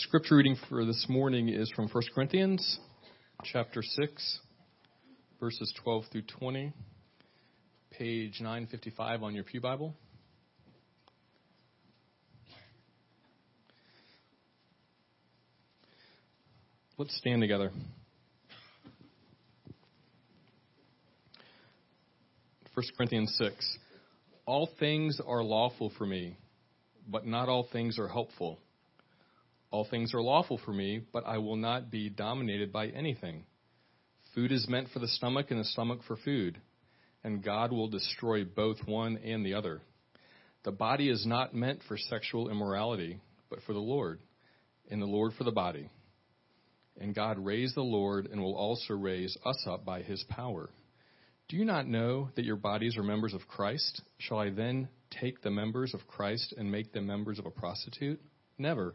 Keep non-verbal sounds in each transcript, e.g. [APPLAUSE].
Scripture reading for this morning is from 1 Corinthians chapter 6, verses 12 through 20, page 955 on your Pew Bible. Let's stand together. 1 Corinthians 6. All things are lawful for me, but not all things are helpful. All things are lawful for me, but I will not be dominated by anything. Food is meant for the stomach, and the stomach for food, and God will destroy both one and the other. The body is not meant for sexual immorality, but for the Lord, and the Lord for the body. And God raised the Lord and will also raise us up by his power. Do you not know that your bodies are members of Christ? Shall I then take the members of Christ and make them members of a prostitute? Never.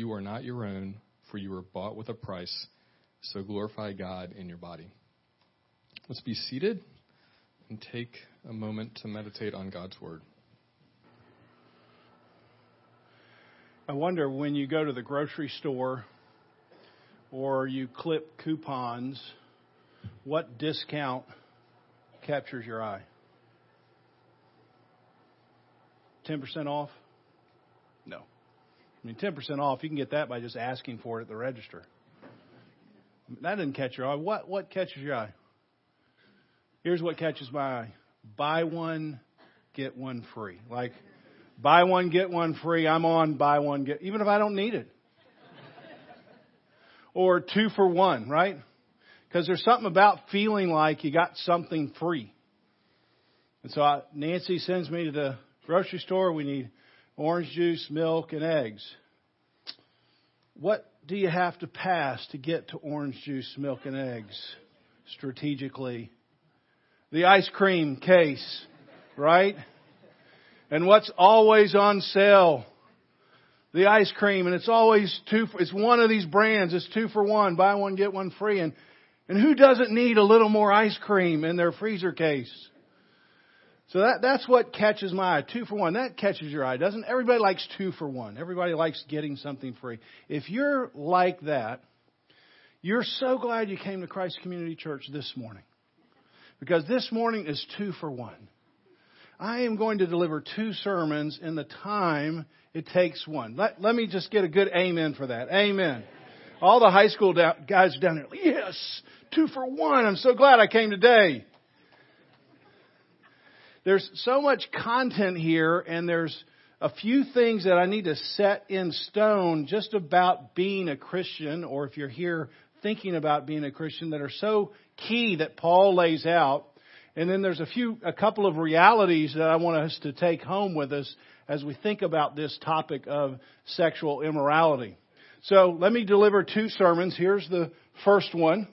You are not your own, for you were bought with a price. So glorify God in your body. Let's be seated and take a moment to meditate on God's word. I wonder when you go to the grocery store or you clip coupons, what discount captures your eye? 10% off? I mean, 10% off, you can get that by just asking for it at the register. That didn't catch your eye. What, what catches your eye? Here's what catches my eye buy one, get one free. Like, buy one, get one free. I'm on buy one, get, even if I don't need it. or two for one, right? Because there's something about feeling like you got something free. And so I, Nancy sends me to the grocery store. We need orange juice, milk, and eggs. What do you have to pass to get to orange juice, milk, and eggs strategically? The ice cream case, right? And what's always on sale? The ice cream, and it's always two, it's one of these brands, it's two for one, buy one, get one free. And, and who doesn't need a little more ice cream in their freezer case? So that, that's what catches my eye. Two for one. That catches your eye, doesn't Everybody likes two for one. Everybody likes getting something free. If you're like that, you're so glad you came to Christ Community Church this morning. Because this morning is two for one. I am going to deliver two sermons in the time it takes one. Let, let me just get a good amen for that. Amen. All the high school guys down there, yes, two for one. I'm so glad I came today there's so much content here, and there's a few things that I need to set in stone just about being a Christian, or if you're here thinking about being a Christian, that are so key that Paul lays out. And then there's a few, a couple of realities that I want us to take home with us as we think about this topic of sexual immorality. So let me deliver two sermons. Here's the first one.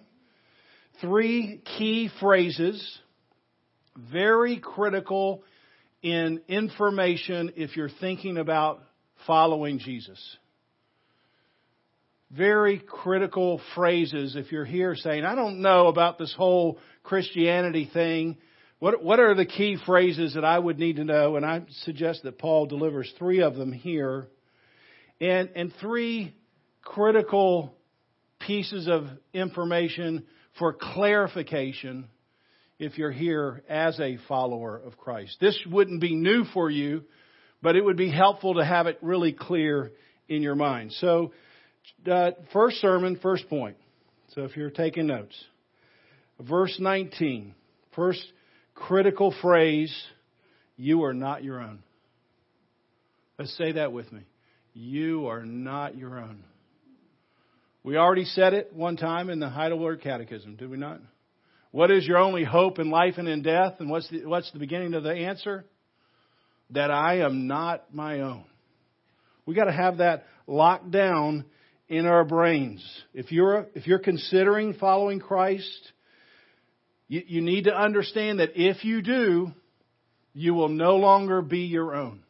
Three key phrases very critical in information if you're thinking about following Jesus. Very critical phrases if you're here saying, I don't know about this whole Christianity thing. What, what are the key phrases that I would need to know? And I suggest that Paul delivers three of them here. And, and three critical pieces of information for clarification if you're here as a follower of Christ. This wouldn't be new for you, but it would be helpful to have it really clear in your mind. So, uh, first sermon, first point. So if you're taking notes, verse 19, first critical phrase, you are not your own. Let's say that with me. You are not your own. We already said it one time in the Heidelberg Catechism, did we not? What is your only hope in life and in death? And what's the, what's the beginning of the answer? That I am not my own. We got to have that locked down in our brains. If you're, if you're considering following Christ, you, you need to understand that if you do, you will no longer be your own.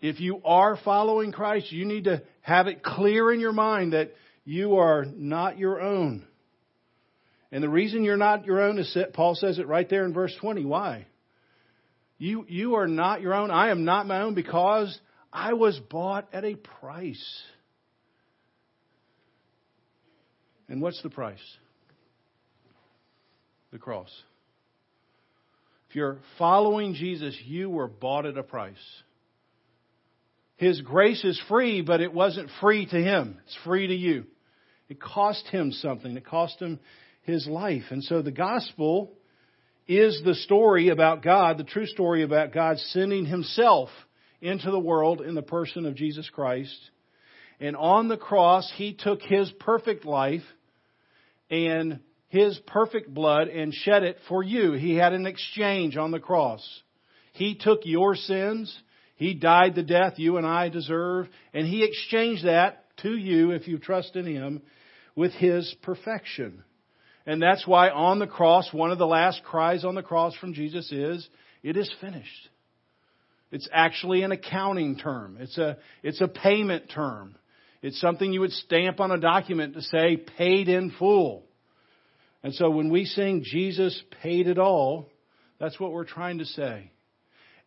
If you are following Christ, you need to have it clear in your mind that you are not your own. And the reason you're not your own is that Paul says it right there in verse 20. Why? You, you are not your own. I am not my own because I was bought at a price. And what's the price? The cross. If you're following Jesus, you were bought at a price. His grace is free, but it wasn't free to him. It's free to you. It cost him something. It cost him his life. And so the gospel is the story about God, the true story about God sending himself into the world in the person of Jesus Christ. And on the cross, he took his perfect life and his perfect blood and shed it for you. He had an exchange on the cross. He took your sins. He died the death you and I deserve. And he exchanged that to you, if you trust in him, with his perfection. And that's why on the cross, one of the last cries on the cross from Jesus is, it is finished. It's actually an accounting term. It's a, it's a payment term. It's something you would stamp on a document to say paid in full. And so when we sing Jesus paid it all, that's what we're trying to say.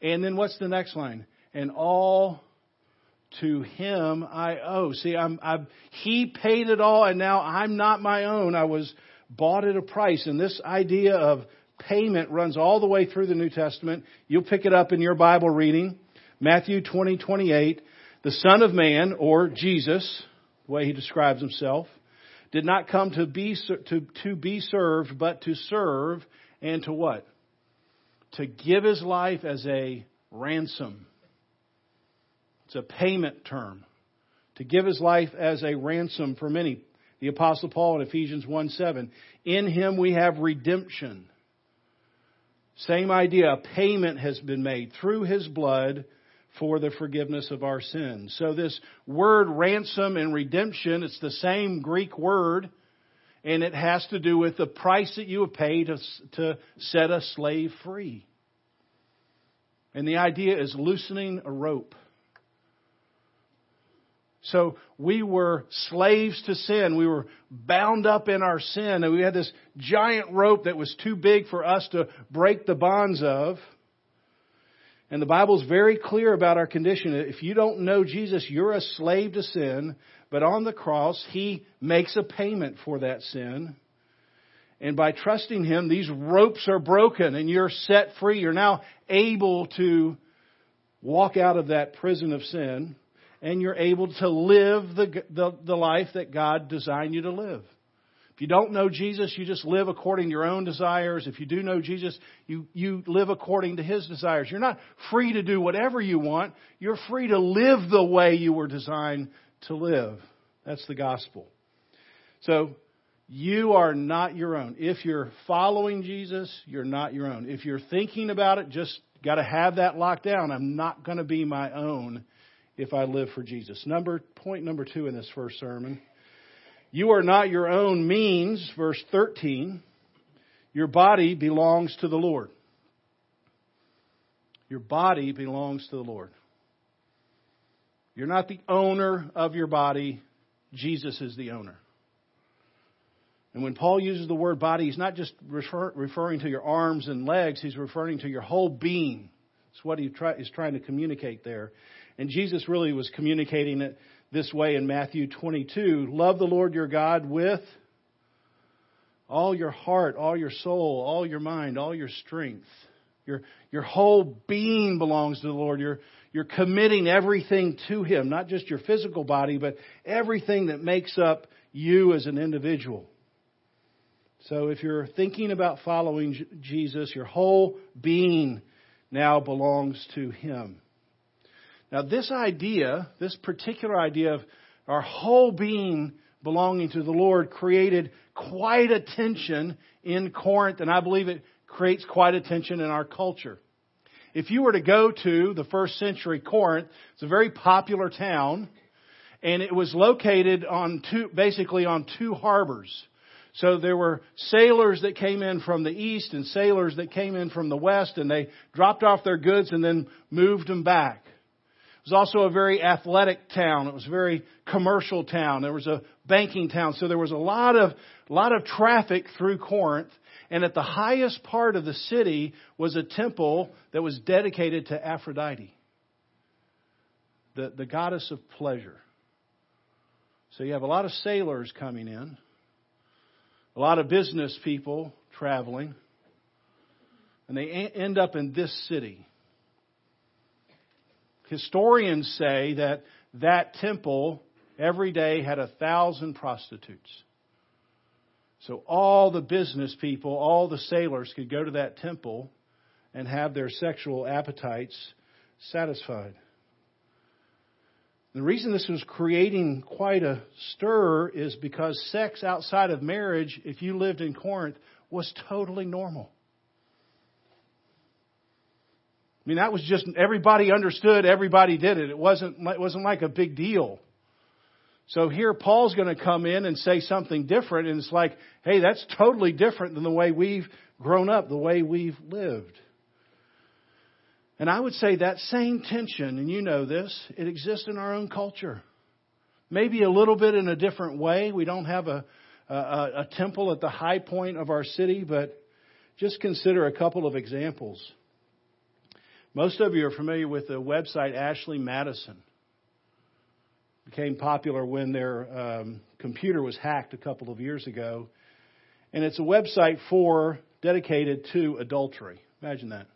And then what's the next line? And all to him I owe. See, I'm, I'm, he paid it all and now I'm not my own. I was bought at a price. And this idea of payment runs all the way through the New Testament. You'll pick it up in your Bible reading. Matthew 20, 28. The Son of Man, or Jesus, the way he describes himself, did not come to be, to, to be served, but to serve and to what? To give his life as a ransom. It's a payment term. To give his life as a ransom for many. The Apostle Paul in Ephesians 1 7. In him we have redemption. Same idea. A payment has been made through his blood for the forgiveness of our sins. So this word ransom and redemption, it's the same Greek word, and it has to do with the price that you have paid to, to set a slave free. And the idea is loosening a rope. So we were slaves to sin. We were bound up in our sin, and we had this giant rope that was too big for us to break the bonds of. And the Bible's very clear about our condition. If you don't know Jesus, you're a slave to sin, but on the cross, He makes a payment for that sin. And by trusting Him, these ropes are broken and you're set free. You're now able to walk out of that prison of sin and you're able to live the, the, the, life that God designed you to live. If you don't know Jesus, you just live according to your own desires. If you do know Jesus, you, you live according to His desires. You're not free to do whatever you want. You're free to live the way you were designed to live. That's the gospel. So, you are not your own. If you're following Jesus, you're not your own. If you're thinking about it, just got to have that locked down. I'm not going to be my own if I live for Jesus. Number point number 2 in this first sermon. You are not your own means, verse 13. Your body belongs to the Lord. Your body belongs to the Lord. You're not the owner of your body. Jesus is the owner. And when Paul uses the word body, he's not just refer, referring to your arms and legs, he's referring to your whole being. That's what he try, is trying to communicate there. And Jesus really was communicating it this way in Matthew 22 Love the Lord your God with all your heart, all your soul, all your mind, all your strength. Your, your whole being belongs to the Lord. You're, you're committing everything to Him, not just your physical body, but everything that makes up you as an individual. So if you're thinking about following Jesus, your whole being now belongs to Him. Now, this idea, this particular idea of our whole being belonging to the Lord created quite a tension in Corinth, and I believe it creates quite a tension in our culture. if you were to go to the first century Corinth, it's a very popular town, and it was located on two, basically on two harbors. So there were sailors that came in from the east and sailors that came in from the west, and they dropped off their goods and then moved them back. It was also a very athletic town. It was a very commercial town. There was a banking town. So there was a lot of, lot of traffic through Corinth. And at the highest part of the city was a temple that was dedicated to Aphrodite, the, the goddess of pleasure. So you have a lot of sailors coming in, a lot of business people traveling, and they end up in this city. Historians say that that temple every day had a thousand prostitutes. So all the business people, all the sailors could go to that temple and have their sexual appetites satisfied. The reason this was creating quite a stir is because sex outside of marriage, if you lived in Corinth, was totally normal. I mean, that was just everybody understood, everybody did it. It wasn't it wasn't like a big deal. So here Paul's going to come in and say something different, and it's like, hey, that's totally different than the way we've grown up, the way we've lived. And I would say that same tension, and you know this, it exists in our own culture. Maybe a little bit in a different way. We don't have a, a, a temple at the high point of our city, but just consider a couple of examples. Most of you are familiar with the website Ashley Madison. It became popular when their um, computer was hacked a couple of years ago. And it's a website for dedicated to adultery. Imagine that.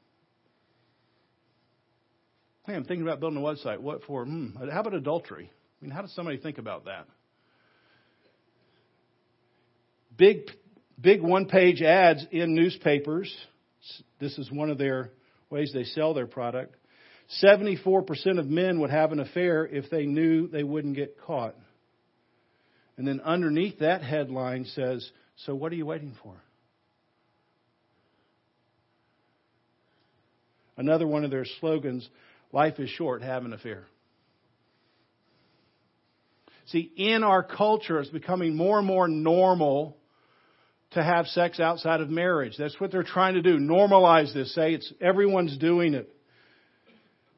Hey, I'm thinking about building a website. What for? Hmm, how about adultery? I mean, how does somebody think about that? Big, big one page ads in newspapers. This is one of their ways they sell their product. 74% of men would have an affair if they knew they wouldn't get caught. And then underneath that headline says, So what are you waiting for? Another one of their slogans life is short, have an affair. See, in our culture, it's becoming more and more normal to have sex outside of marriage. That's what they're trying to do. Normalize this. Say it's everyone's doing it.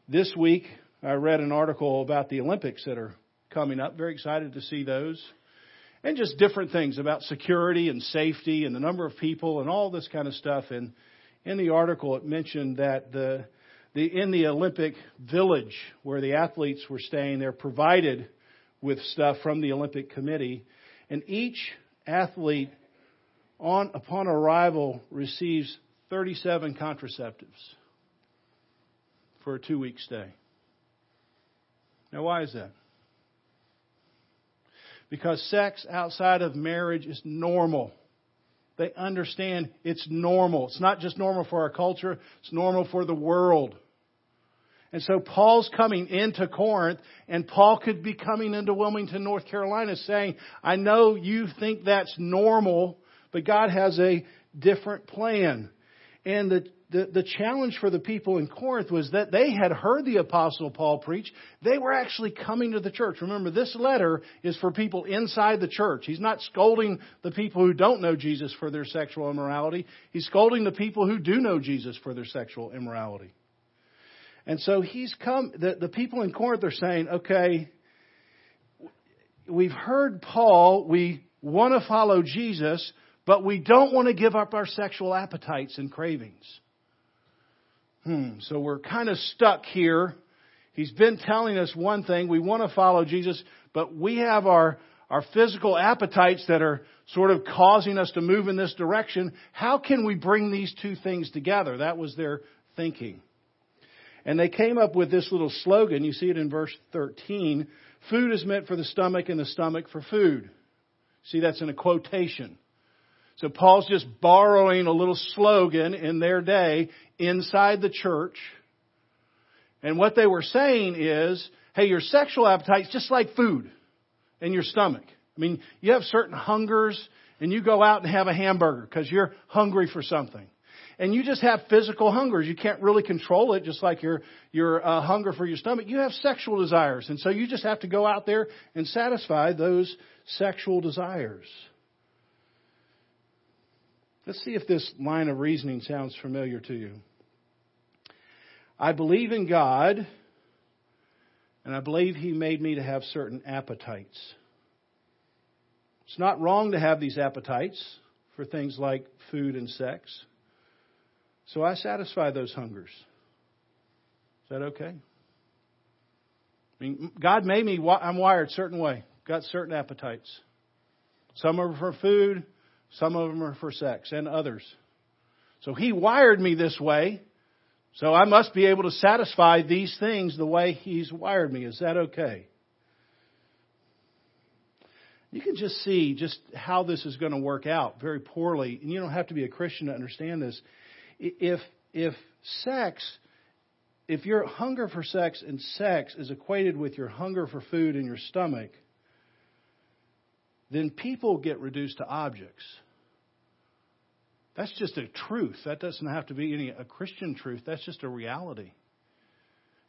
This week, I read an article about the Olympics that are coming up. Very excited to see those. And just different things about security and safety and the number of people and all this kind of stuff. And in the article, it mentioned that the, the, in the Olympic village where the athletes were staying, they're provided with stuff from the Olympic Committee. And each athlete on, upon arrival, receives 37 contraceptives for a two week stay. Now, why is that? Because sex outside of marriage is normal. They understand it's normal. It's not just normal for our culture, it's normal for the world. And so Paul's coming into Corinth, and Paul could be coming into Wilmington, North Carolina, saying, I know you think that's normal, but God has a different plan. And the, the, the, challenge for the people in Corinth was that they had heard the Apostle Paul preach. They were actually coming to the church. Remember, this letter is for people inside the church. He's not scolding the people who don't know Jesus for their sexual immorality. He's scolding the people who do know Jesus for their sexual immorality. And so he's come, the, the people in Corinth are saying, okay, we've heard Paul, we want to follow Jesus, but we don't want to give up our sexual appetites and cravings. Hmm, so we're kind of stuck here. He's been telling us one thing, we want to follow Jesus, but we have our, our physical appetites that are sort of causing us to move in this direction. How can we bring these two things together? That was their thinking. And they came up with this little slogan. You see it in verse 13. Food is meant for the stomach and the stomach for food. See, that's in a quotation. So Paul's just borrowing a little slogan in their day inside the church. And what they were saying is, hey, your sexual appetite is just like food in your stomach. I mean, you have certain hungers and you go out and have a hamburger because you're hungry for something. and you just have physical hungers. You can't really control it, just like your your uh, hunger for your stomach. You have sexual desires, and so you just have to go out there and satisfy those sexual desires. Let's see if this line of reasoning sounds familiar to you. I believe in God, and I believe He made me to have certain appetites. It's not wrong to have these appetites for things like food and sex. So I satisfy those hungers. Is that okay? I mean, God made me, I'm wired a certain way. Got certain appetites. Some are for food, some of them are for sex, and others. So He wired me this way. So I must be able to satisfy these things the way He's wired me. Is that okay? You can just see just how this is going to work out very poorly. And you don't have to be a Christian to understand this. If, if sex, if your hunger for sex and sex is equated with your hunger for food in your stomach, then people get reduced to objects. That's just a truth. That doesn't have to be any a Christian truth. That's just a reality.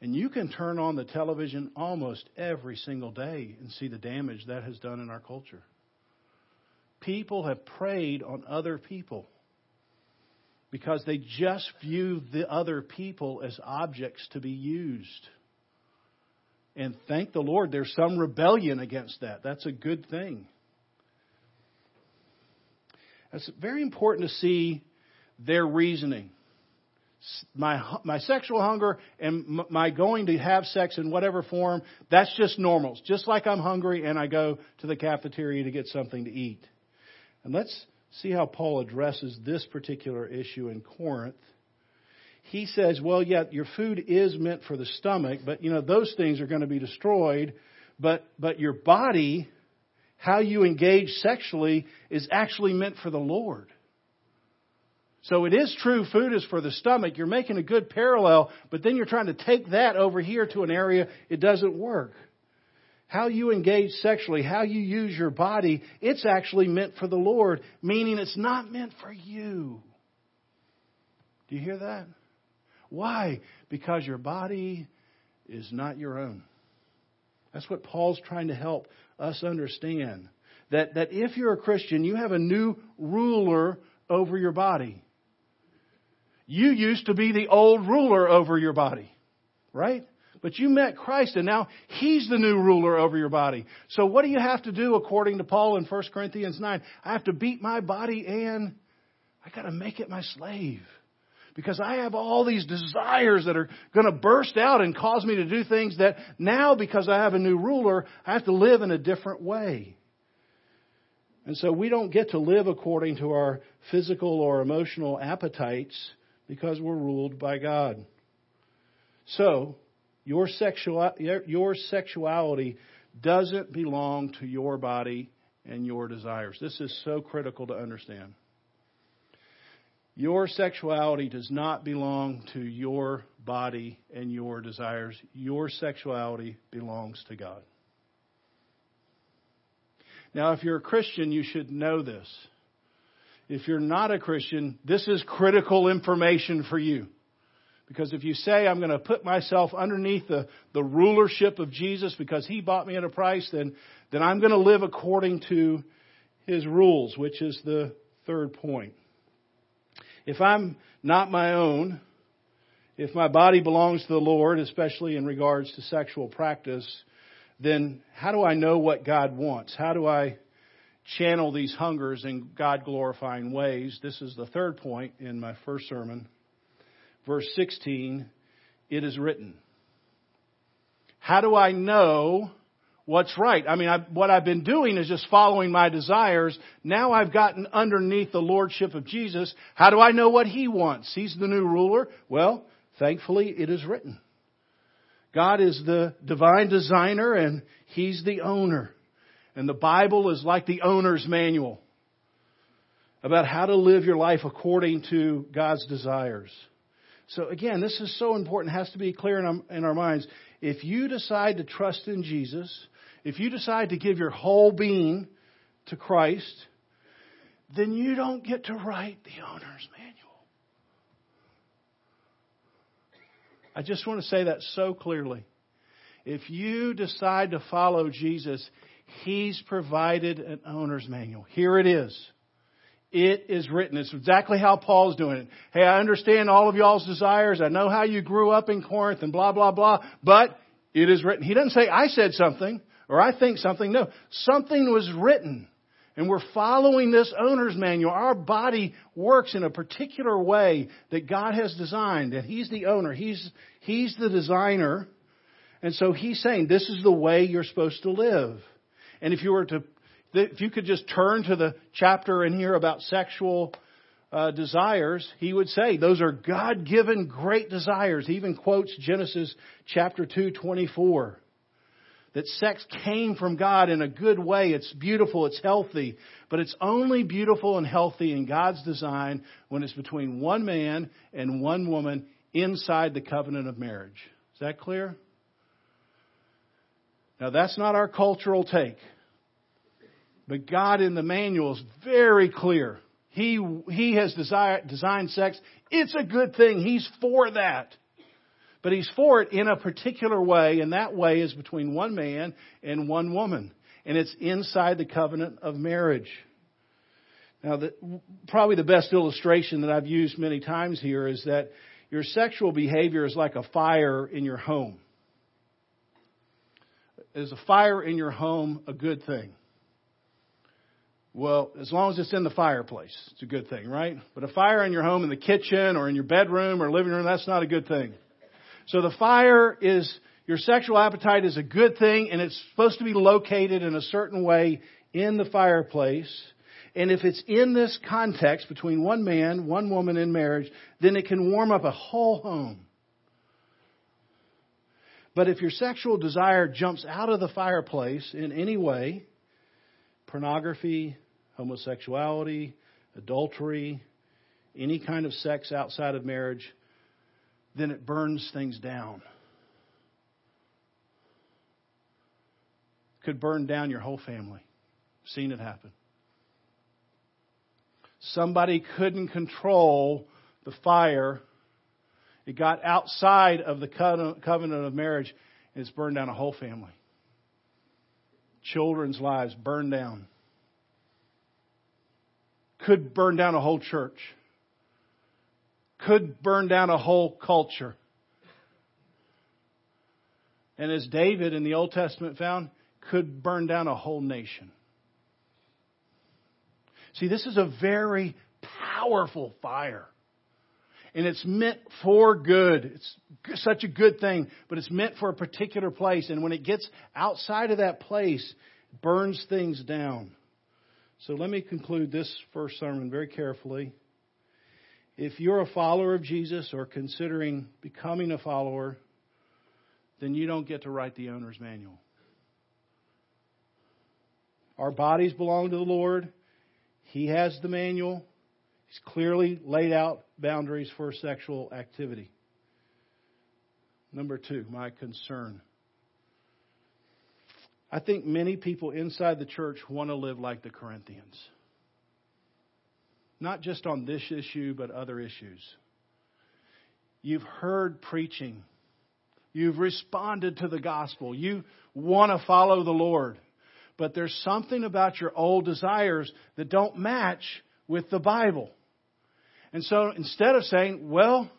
And you can turn on the television almost every single day and see the damage that has done in our culture. People have preyed on other people because they just view the other people as objects to be used. And thank the Lord, there's some rebellion against that. That's a good thing. It's very important to see their reasoning. My, my sexual hunger and my going to have sex in whatever form, that's just normal. It's just like I'm hungry and I go to the cafeteria to get something to eat. And let's see how Paul addresses this particular issue in Corinth. He says, well, yeah, your food is meant for the stomach, but you know, those things are going to be destroyed, but, but your body how you engage sexually is actually meant for the Lord. So it is true food is for the stomach. You're making a good parallel, but then you're trying to take that over here to an area it doesn't work. How you engage sexually, how you use your body, it's actually meant for the Lord, meaning it's not meant for you. Do you hear that? Why? Because your body is not your own. That's what Paul's trying to help us understand. That, that if you're a Christian, you have a new ruler over your body. You used to be the old ruler over your body, right? But you met Christ and now He's the new ruler over your body. So what do you have to do according to Paul in 1 Corinthians 9? I have to beat my body and I gotta make it my slave because I have all these desires that are going to burst out and cause me to do things that now, because I have a new ruler, I have to live in a different way. And so we don't get to live according to our physical or emotional appetites because we're ruled by God. So, your, sexual, your sexuality doesn't belong to your body and your desires. This is so critical to understand. Your sexuality does not belong to your body and your desires. Your sexuality belongs to God. Now, if you're a Christian, you should know this. If you're not a Christian, this is critical information for you. Because if you say, I'm going to put myself underneath the, the rulership of Jesus because he bought me at a price, then, then I'm going to live according to his rules, which is the third point. If I'm not my own, if my body belongs to the Lord, especially in regards to sexual practice, then how do I know what God wants? How do I channel these hungers in God glorifying ways? This is the third point in my first sermon. Verse 16, it is written. How do I know what's right. I mean, I, what I've been doing is just following my desires. Now I've gotten underneath the lordship of Jesus. How do I know what He wants? He's the new ruler. Well, thankfully it is written. God is the divine designer and He's the owner. And the Bible is like the owner's manual about how to live your life according to God's desires. So again, this is so important. It has to be clear in our, in our minds. If you decide to trust in Jesus, if you decide to give your whole being to Christ, then you don't get to write the owner's manual. I just want to say that so clearly. If you decide to follow Jesus, He's provided an owner's manual. Here it is. It is written. It's exactly how Paul's doing it. Hey, I understand all of y'all's desires. I know how you grew up in Corinth and blah, blah, blah. But it is written. He doesn't say, I said something or I think something. No. Something was written. And we're following this owner's manual. Our body works in a particular way that God has designed. And He's the owner. He's, He's the designer. And so He's saying this is the way you're supposed to live. And if you were to, if you could just turn to the chapter in here about sexual uh, desires, he would say those are God-given great desires. He even quotes Genesis chapter 2, 24 that sex came from God in a good way. It's beautiful, it's healthy, but it's only beautiful and healthy in God's design when it's between one man and one woman inside the covenant of marriage. Is that clear? Now, that's not our cultural take. But God in the manual is very clear. He, he has desire, designed sex. It's a good thing. He's for that. But he's for it in a particular way, and that way is between one man and one woman. And it's inside the covenant of marriage. Now, the, probably the best illustration that I've used many times here is that your sexual behavior is like a fire in your home. Is a fire in your home a good thing? Well, as long as it's in the fireplace, it's a good thing, right? But a fire in your home in the kitchen or in your bedroom or living room, that's not a good thing. So the fire is, your sexual appetite is a good thing and it's supposed to be located in a certain way in the fireplace. And if it's in this context between one man, one woman in marriage, then it can warm up a whole home. But if your sexual desire jumps out of the fireplace in any way, pornography, homosexuality, adultery, any kind of sex outside of marriage, then it burns things down. Could burn down your whole family. Seen it happen. Somebody couldn't control the fire. It got outside of the covenant of marriage and it's burned down a whole family. Children's lives burned down. Could burn down a whole church could burn down a whole culture. And as David in the Old Testament found, could burn down a whole nation. See, this is a very powerful fire. And it's meant for good. It's such a good thing, but it's meant for a particular place. And when it gets outside of that place, burns things down. So let me conclude this first sermon very carefully if you're a follower of Jesus or considering becoming a follower, then you don't get to write the owner's manual. Our bodies belong to the Lord. He has the manual. He's clearly laid out boundaries for sexual activity. Number two, my concern. I think many people inside the church want to live like the Corinthians not just on this issue, but other issues. You've heard preaching. You've responded to the gospel. You want to follow the Lord. But there's something about your old desires that don't match with the Bible. And so instead of saying, well,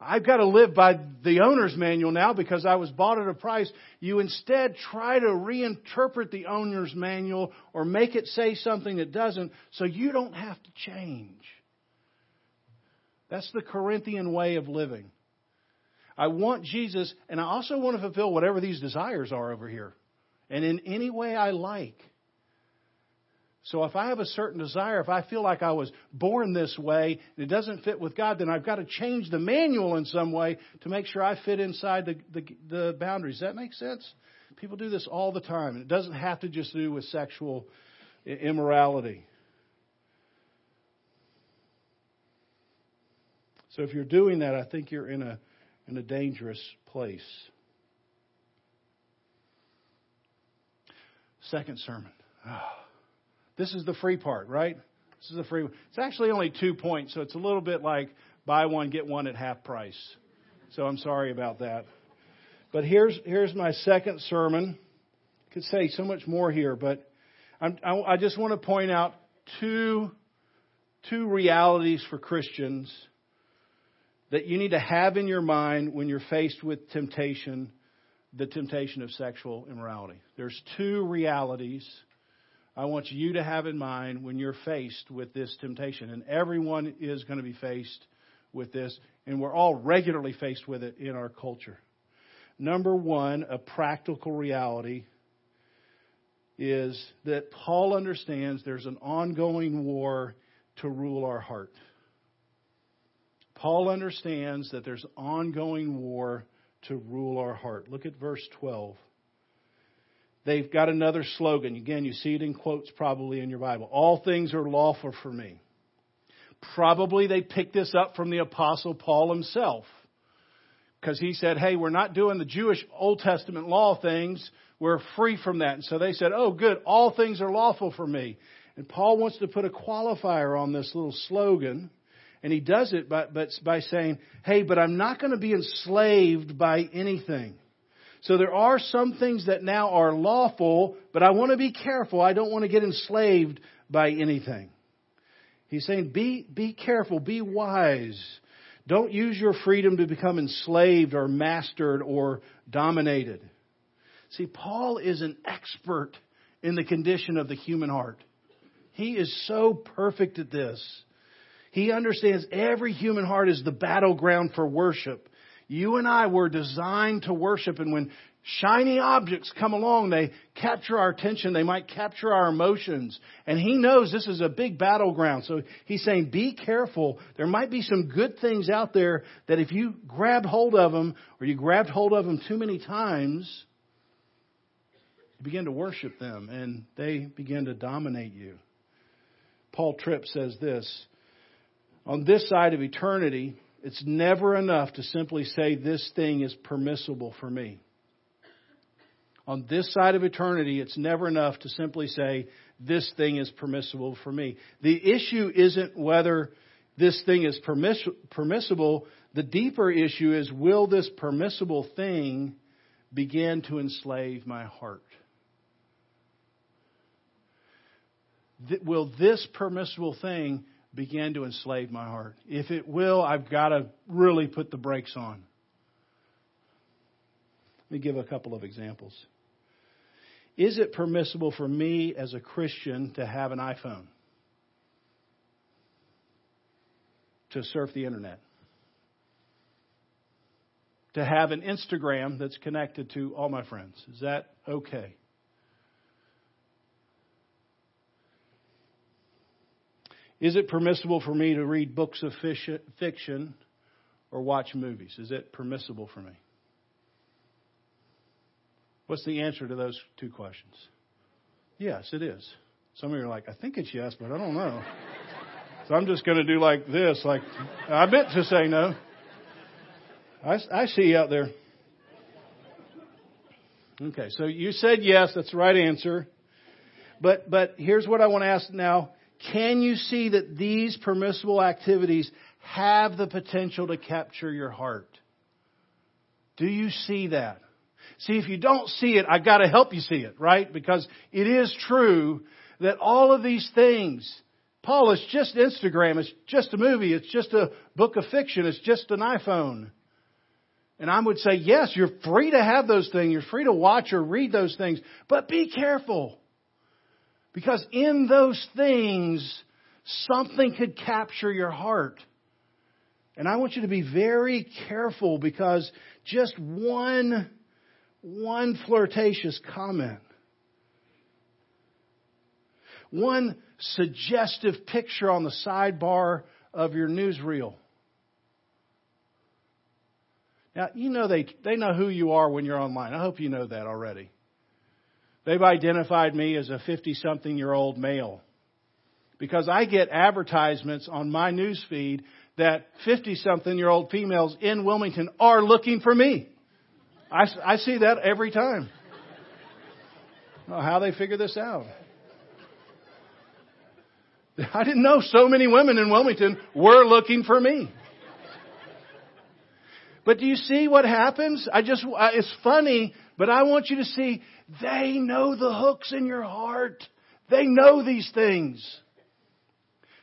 I've got to live by the owner's manual now because I was bought at a price. You instead try to reinterpret the owner's manual or make it say something that doesn't so you don't have to change. That's the Corinthian way of living. I want Jesus and I also want to fulfill whatever these desires are over here. And in any way I like. So if I have a certain desire, if I feel like I was born this way and it doesn't fit with God, then I've got to change the manual in some way to make sure I fit inside the, the, the boundaries. Does that make sense? People do this all the time. And it doesn't have to just do with sexual immorality. So if you're doing that, I think you're in a, in a dangerous place. Second sermon. Oh. This is the free part, right? This is the free. It's actually only two points, so it's a little bit like buy one get one at half price. So I'm sorry about that. But here's, here's my second sermon. Could say so much more here, but I'm, I, I just want to point out two, two realities for Christians that you need to have in your mind when you're faced with temptation, the temptation of sexual immorality. There's two realities I want you to have in mind when you're faced with this temptation. And everyone is going to be faced with this, and we're all regularly faced with it in our culture. Number one, a practical reality is that Paul understands there's an ongoing war to rule our heart. Paul understands that there's ongoing war to rule our heart. Look at verse 12. They've got another slogan. Again, you see it in quotes probably in your Bible. All things are lawful for me. Probably they picked this up from the Apostle Paul himself. Because he said, hey, we're not doing the Jewish Old Testament law things. We're free from that. And so they said, oh, good. All things are lawful for me. And Paul wants to put a qualifier on this little slogan. And he does it by, but by saying, hey, but I'm not going to be enslaved by anything. So there are some things that now are lawful, but I want to be careful. I don't want to get enslaved by anything. He's saying, be, be careful, be wise. Don't use your freedom to become enslaved or mastered or dominated. See, Paul is an expert in the condition of the human heart. He is so perfect at this. He understands every human heart is the battleground for worship. You and I were designed to worship, and when shiny objects come along, they capture our attention, they might capture our emotions. And he knows this is a big battleground. So he's saying, be careful. There might be some good things out there that if you grab hold of them, or you grabbed hold of them too many times, you begin to worship them, and they begin to dominate you. Paul Tripp says this On this side of eternity, it's never enough to simply say this thing is permissible for me. On this side of eternity, it's never enough to simply say this thing is permissible for me. The issue isn't whether this thing is permiss- permissible. The deeper issue is will this permissible thing begin to enslave my heart? will this permissible thing begin to enslave my heart. If it will, I've got to really put the brakes on. Let me give a couple of examples. Is it permissible for me as a Christian to have an iPhone? To surf the internet? To have an Instagram that's connected to all my friends? Is that okay? Is it permissible for me to read books of fiction or watch movies? Is it permissible for me? What's the answer to those two questions? Yes, it is. Some of you are like, I think it's yes, but I don't know. [LAUGHS] so I'm just going to do like this. Like I meant to say no. I, I see you out there. Okay, so you said yes. That's the right answer. But but here's what I want to ask now. Can you see that these permissible activities have the potential to capture your heart? Do you see that? See, if you don't see it, I've got to help you see it, right? Because it is true that all of these things, Paul, it's just Instagram, it's just a movie, it's just a book of fiction, it's just an iPhone. And I would say, yes, you're free to have those things, you're free to watch or read those things, but be careful. Because in those things, something could capture your heart. And I want you to be very careful because just one, one flirtatious comment, one suggestive picture on the sidebar of your newsreel. Now, you know they, they know who you are when you're online. I hope you know that already. They've identified me as a 50 something year old male. Because I get advertisements on my news feed that 50 something year old females in Wilmington are looking for me. I, I see that every time. How they figure this out. I didn't know so many women in Wilmington were looking for me. But do you see what happens? I just, it's funny, but I want you to see they know the hooks in your heart. They know these things.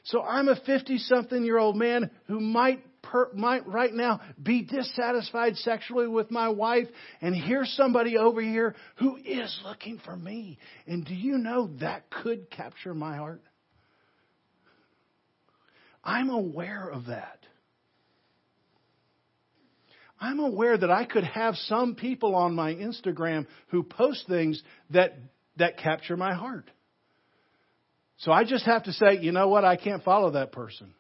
So I'm a 50 something year old man who might per, might right now be dissatisfied sexually with my wife and here's somebody over here who is looking for me. And do you know that could capture my heart? I'm aware of that. I'm aware that I could have some people on my Instagram who post things that, that capture my heart. So I just have to say, you know what? I can't follow that person.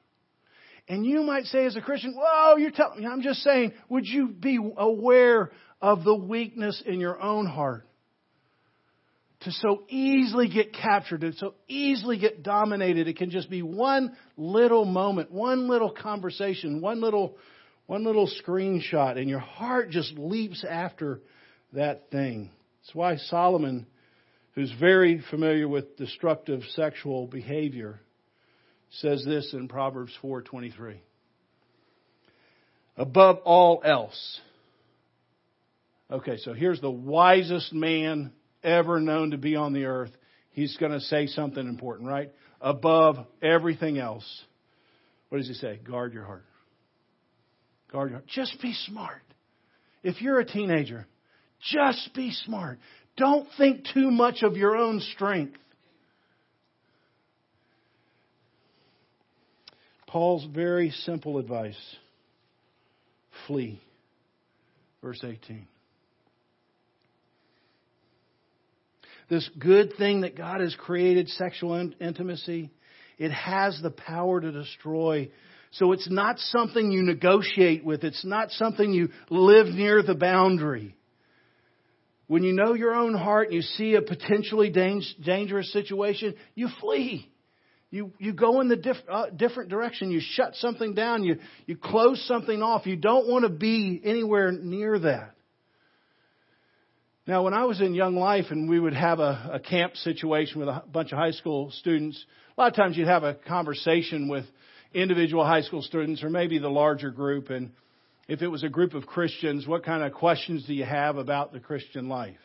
And you might say as a Christian, whoa, you're telling me. I'm just saying, would you be aware of the weakness in your own heart? To so easily get captured, to so easily get dominated. It can just be one little moment, one little conversation, one little, one little screenshot, and your heart just leaps after that thing. That's why Solomon who's very familiar with destructive sexual behavior, says this in Proverbs 4:23. Above all else. Okay, so here's the wisest man ever known to be on the earth. He's going to say something important, right? Above everything else. What does he say? Guard your heart. Guard your heart. Just be smart. If you're a teenager, just be smart. Don't think too much of your own strength. Paul's very simple advice flee. Verse 18. This good thing that God has created, sexual intimacy, it has the power to destroy. So it's not something you negotiate with. It's not something you live near the boundary. When you know your own heart and you see a potentially dangerous situation, you flee. You, you go in the diff, uh, different direction. You shut something down. You, you close something off. You don't want to be anywhere near that. Now, when I was in Young Life and we would have a, a camp situation with a bunch of high school students, a lot of times you'd have a conversation with individual high school students or maybe the larger group and if it was a group of Christians, what kind of questions do you have about the Christian life?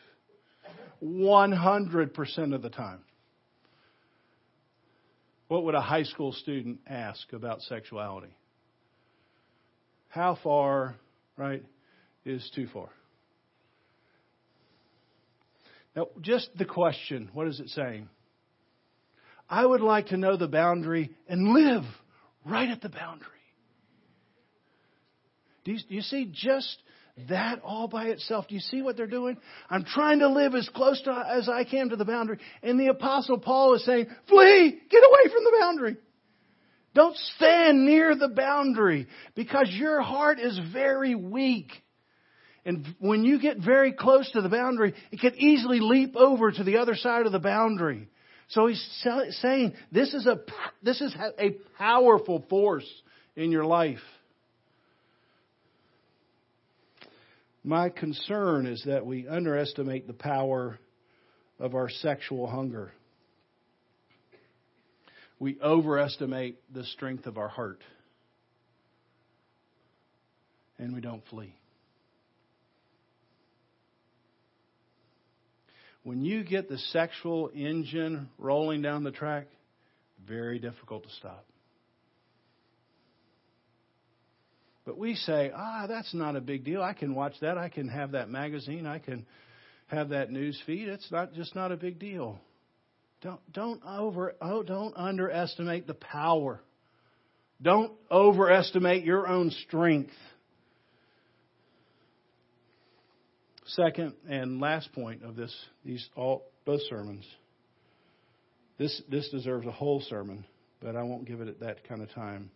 100% of the time. What would a high school student ask about sexuality? How far, right, is too far? Now, just the question, what is it saying? I would like to know the boundary and live right at the boundary. Do you, do you see just that all by itself? Do you see what they're doing? I'm trying to live as close to, as I can to the boundary. And the apostle Paul is saying, flee, get away from the boundary. Don't stand near the boundary because your heart is very weak. And when you get very close to the boundary, it can easily leap over to the other side of the boundary. So he's saying this is a, this is a powerful force in your life. My concern is that we underestimate the power of our sexual hunger. We overestimate the strength of our heart. And we don't flee. When you get the sexual engine rolling down the track, very difficult to stop. But we say, ah, that's not a big deal. I can watch that. I can have that magazine. I can have that news feed. It's not just not a big deal. Don't don't over oh don't underestimate the power. Don't overestimate your own strength. Second and last point of this these all both sermons. This this deserves a whole sermon, but I won't give it at that kind of time.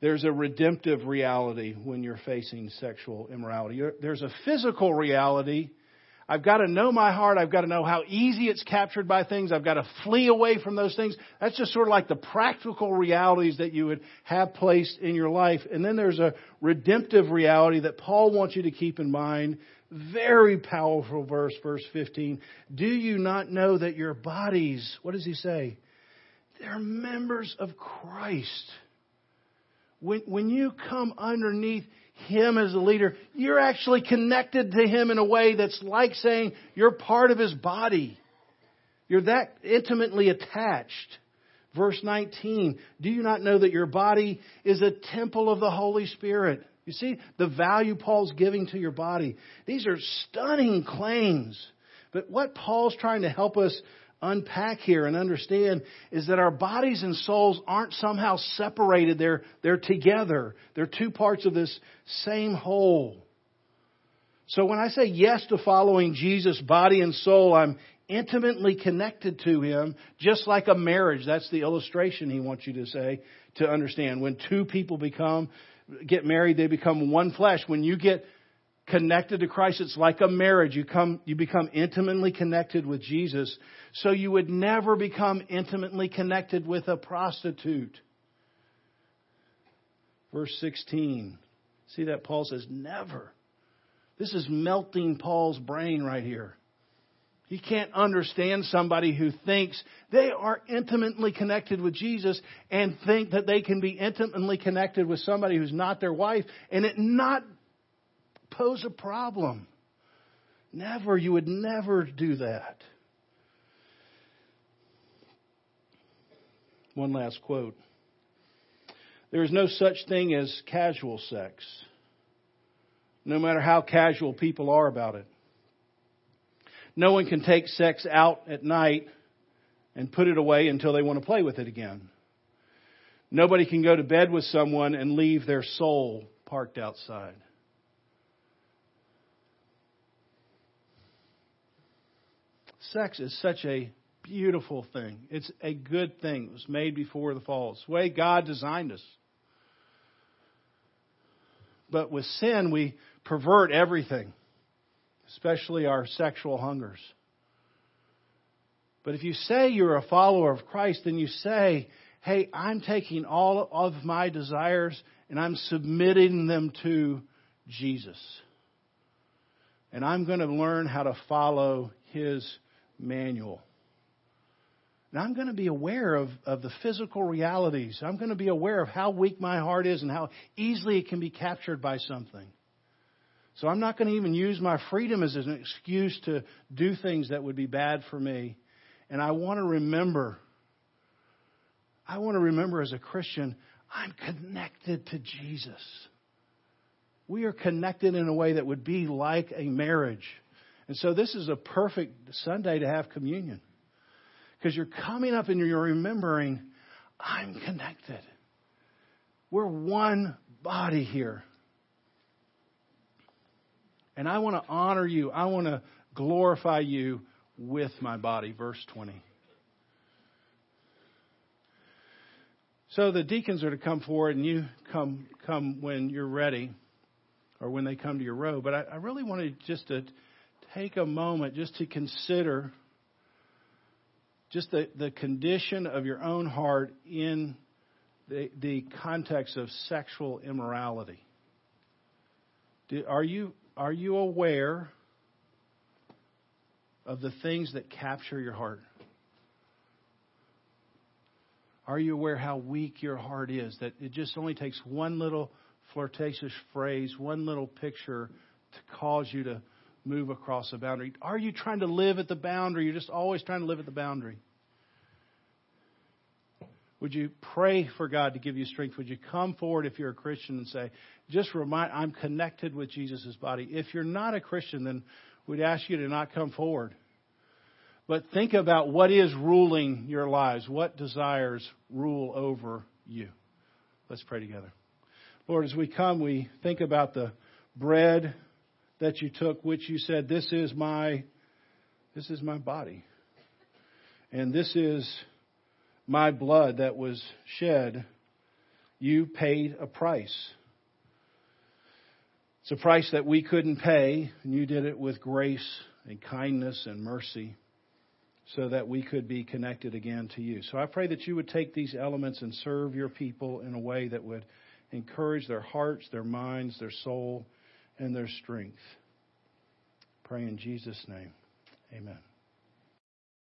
There's a redemptive reality when you're facing sexual immorality. There's a physical reality. I've got to know my heart. I've got to know how easy it's captured by things. I've got to flee away from those things. That's just sort of like the practical realities that you would have placed in your life. And then there's a redemptive reality that Paul wants you to keep in mind. Very powerful verse, verse 15. Do you not know that your bodies, what does he say? They're members of Christ. When, when you come underneath Him as a leader, you're actually connected to Him in a way that's like saying you're part of His body. You're that intimately attached. Verse 19, do you not know that your body is a temple of the Holy Spirit? You see the value Paul's giving to your body. These are stunning claims. But what Paul's trying to help us unpack here and understand is that our bodies and souls aren't somehow separated. They're, they're together. They're two parts of this same whole. So when I say yes to following Jesus, body and soul, I'm intimately connected to Him, just like a marriage. That's the illustration He wants you to say, to understand. When two people become, get married, they become one flesh. When you get connected to Christ, it's like a marriage. You come, you become intimately connected with Jesus. So you would never become intimately connected with a prostitute. Verse 16. See that Paul says, never. This is melting Paul's brain right here. He can't understand somebody who thinks they are intimately connected with Jesus and think that they can be intimately connected with somebody who's not their wife and it not pose a problem. Never, you would never do that. One last quote. There is no such thing as casual sex, no matter how casual people are about it. No one can take sex out at night and put it away until they want to play with it again. Nobody can go to bed with someone and leave their soul parked outside. Sex is such a beautiful thing. It's a good thing. It was made before the fall. It's the way God designed us. But with sin, we pervert everything especially our sexual hungers. But if you say you're a follower of Christ, then you say, hey, I'm taking all of my desires and I'm submitting them to Jesus. And I'm going to learn how to follow his manual. And I'm going to be aware of, of the physical realities. I'm going to be aware of how weak my heart is and how easily it can be captured by something. So I'm not going to even use my freedom as an excuse to do things that would be bad for me. And I want to remember, I want to remember as a Christian, I'm connected to Jesus. We are connected in a way that would be like a marriage. And so this is a perfect Sunday to have communion. Because you're coming up and you're remembering, I'm connected. We're one body here. And I want to honor you. I want to glorify you with my body. Verse 20. So the deacons are to come forward, and you come come when you're ready, or when they come to your row. But I, I really wanted just to take a moment just to consider just the, the condition of your own heart in the, the context of sexual immorality. Do, are you are you aware of the things that capture your heart? Are you aware how weak your heart is? That it just only takes one little flirtatious phrase, one little picture to cause you to move across a boundary. Are you trying to live at the boundary? You're just always trying to live at the boundary. Would you pray for God to give you strength? Would you come forward if you're a Christian and say, just remind, I'm connected with Jesus' body. If you're not a Christian, then we'd ask you to not come forward. But think about what is ruling your lives. What desires rule over you? Let's pray together. Lord, as we come, we think about the bread that you took, which you said, This is my this is my body. And this is my blood that was shed, you paid a price. It's a price that we couldn't pay, and you did it with grace and kindness and mercy so that we could be connected again to you. So I pray that you would take these elements and serve your people in a way that would encourage their hearts, their minds, their soul, and their strength. Pray in Jesus' name. Amen.